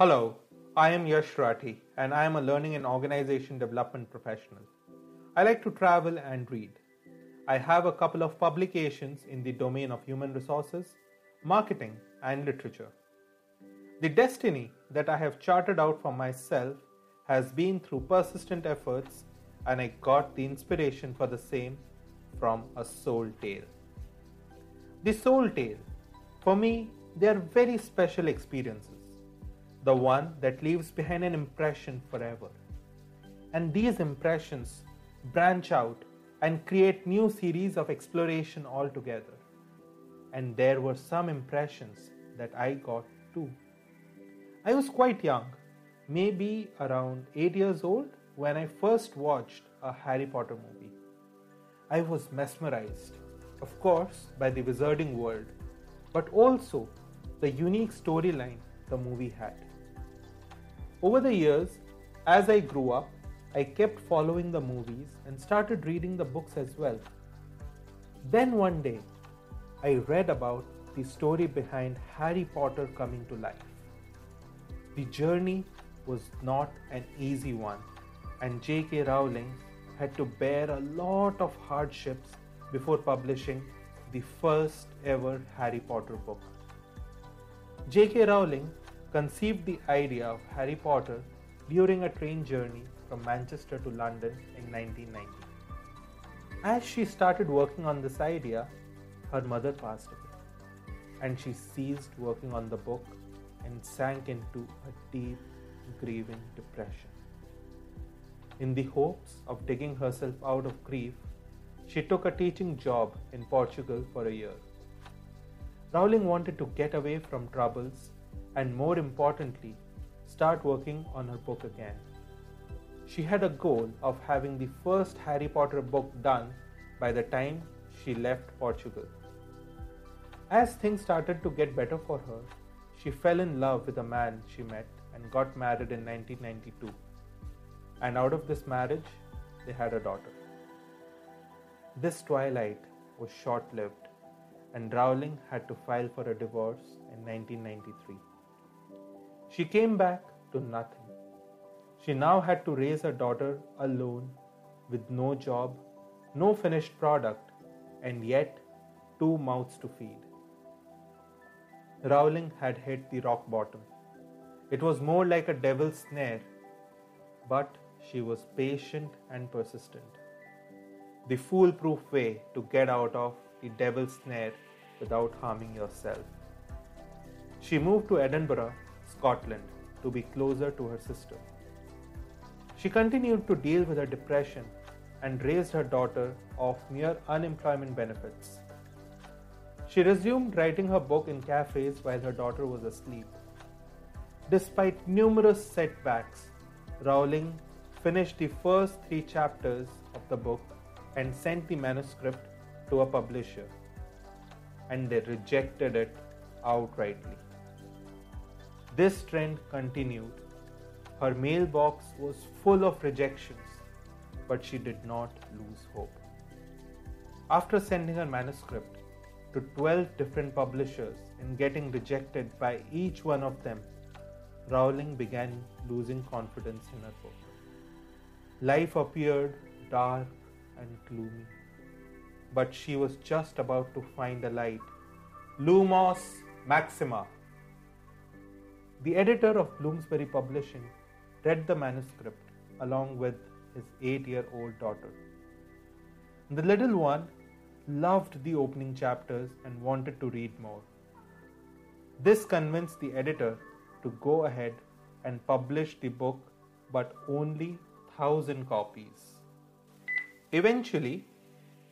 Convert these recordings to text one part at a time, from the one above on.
Hello, I am Yash Rathi and I am a learning and organization development professional. I like to travel and read. I have a couple of publications in the domain of human resources, marketing, and literature. The destiny that I have charted out for myself has been through persistent efforts, and I got the inspiration for the same from a soul tale. The soul tale, for me, they are very special experiences, the one that leaves behind an impression forever. And these impressions branch out and create new series of exploration altogether. And there were some impressions that I got too. I was quite young, maybe around 8 years old, when I first watched a Harry Potter movie. I was mesmerized, of course, by the wizarding world, but also the unique storyline the movie had. Over the years, as I grew up, I kept following the movies and started reading the books as well. Then one day, I read about the story behind Harry Potter coming to life. The journey was not an easy one, and J.K. Rowling had to bear a lot of hardships before publishing the first ever Harry Potter book. J.K. Rowling conceived the idea of Harry Potter during a train journey from Manchester to London in 1990. As she started working on this idea, her mother passed away, and she ceased working on the book and sank into a deep, grieving depression. In the hopes of digging herself out of grief, she took a teaching job in Portugal for a year. Rowling wanted to get away from troubles and, more importantly, start working on her book again. She had a goal of having the first Harry Potter book done by the time she left Portugal. As things started to get better for her, she fell in love with a man she met and got married in 1992. And out of this marriage, they had a daughter. This twilight was short lived, and Rowling had to file for a divorce in 1993. She came back to nothing. She now had to raise her daughter alone with no job, no finished product, and yet two mouths to feed. Rowling had hit the rock bottom. It was more like a devil's snare, but she was patient and persistent. The foolproof way to get out of the devil's snare without harming yourself. She moved to Edinburgh, Scotland, to be closer to her sister. She continued to deal with her depression and raised her daughter off mere unemployment benefits. She resumed writing her book in cafes while her daughter was asleep. Despite numerous setbacks, Rowling finished the first three chapters of the book and sent the manuscript to a publisher, and they rejected it outrightly. This trend continued. Her mailbox was full of rejections, but she did not lose hope. After sending her manuscript to 12 different publishers and getting rejected by each one of them, Rowling began losing confidence in her book. Life appeared dark and gloomy, but she was just about to find a light. Lumos Maxima. The editor of Bloomsbury Publishing read the manuscript along with his eight year old daughter. The little one loved the opening chapters and wanted to read more. This convinced the editor to go ahead and publish the book, but only thousand copies. Eventually,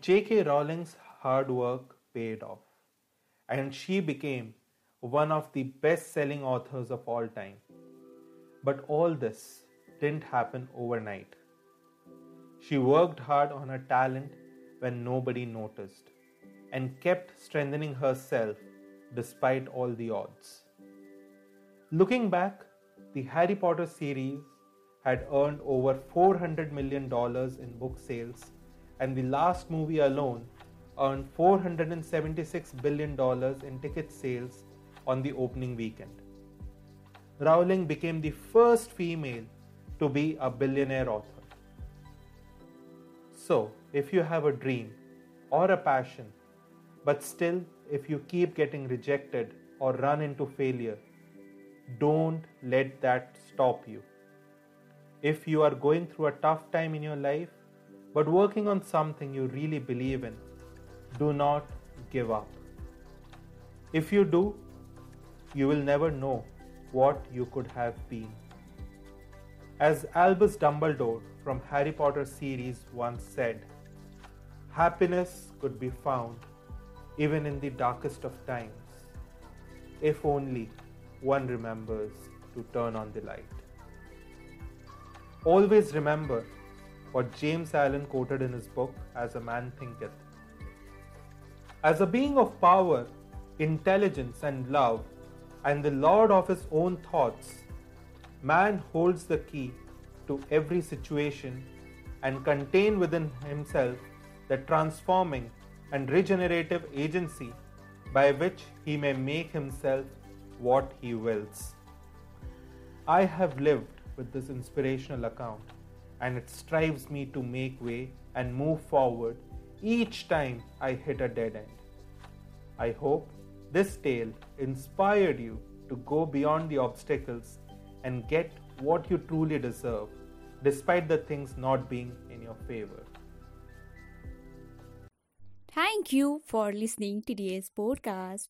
J.K. Rowling's hard work paid off, and she became one of the best selling authors of all time. But all this didn't happen overnight. She worked hard on her talent when nobody noticed and kept strengthening herself despite all the odds. Looking back, the Harry Potter series had earned over $400 million in book sales, and the last movie alone earned $476 billion in ticket sales on the opening weekend. Rowling became the first female to be a billionaire author. So, if you have a dream or a passion, but still, if you keep getting rejected or run into failure, don't let that stop you. If you are going through a tough time in your life, but working on something you really believe in, do not give up. If you do, you will never know what you could have been. As Albus Dumbledore from Harry Potter series once said, happiness could be found even in the darkest of times, if only one remembers to turn on the light. Always remember what James Allen quoted in his book, As a Man Thinketh. As a being of power, intelligence, and love, and the lord of his own thoughts, man holds the key to every situation and contain within himself the transforming and regenerative agency by which he may make himself what he wills. I have lived with this inspirational account, and it strives me to make way and move forward each time I hit a dead end. I hope this tale inspired you to go beyond the obstacles and get what you truly deserve, despite the things not being in your favor. Thank you for listening to today's podcast.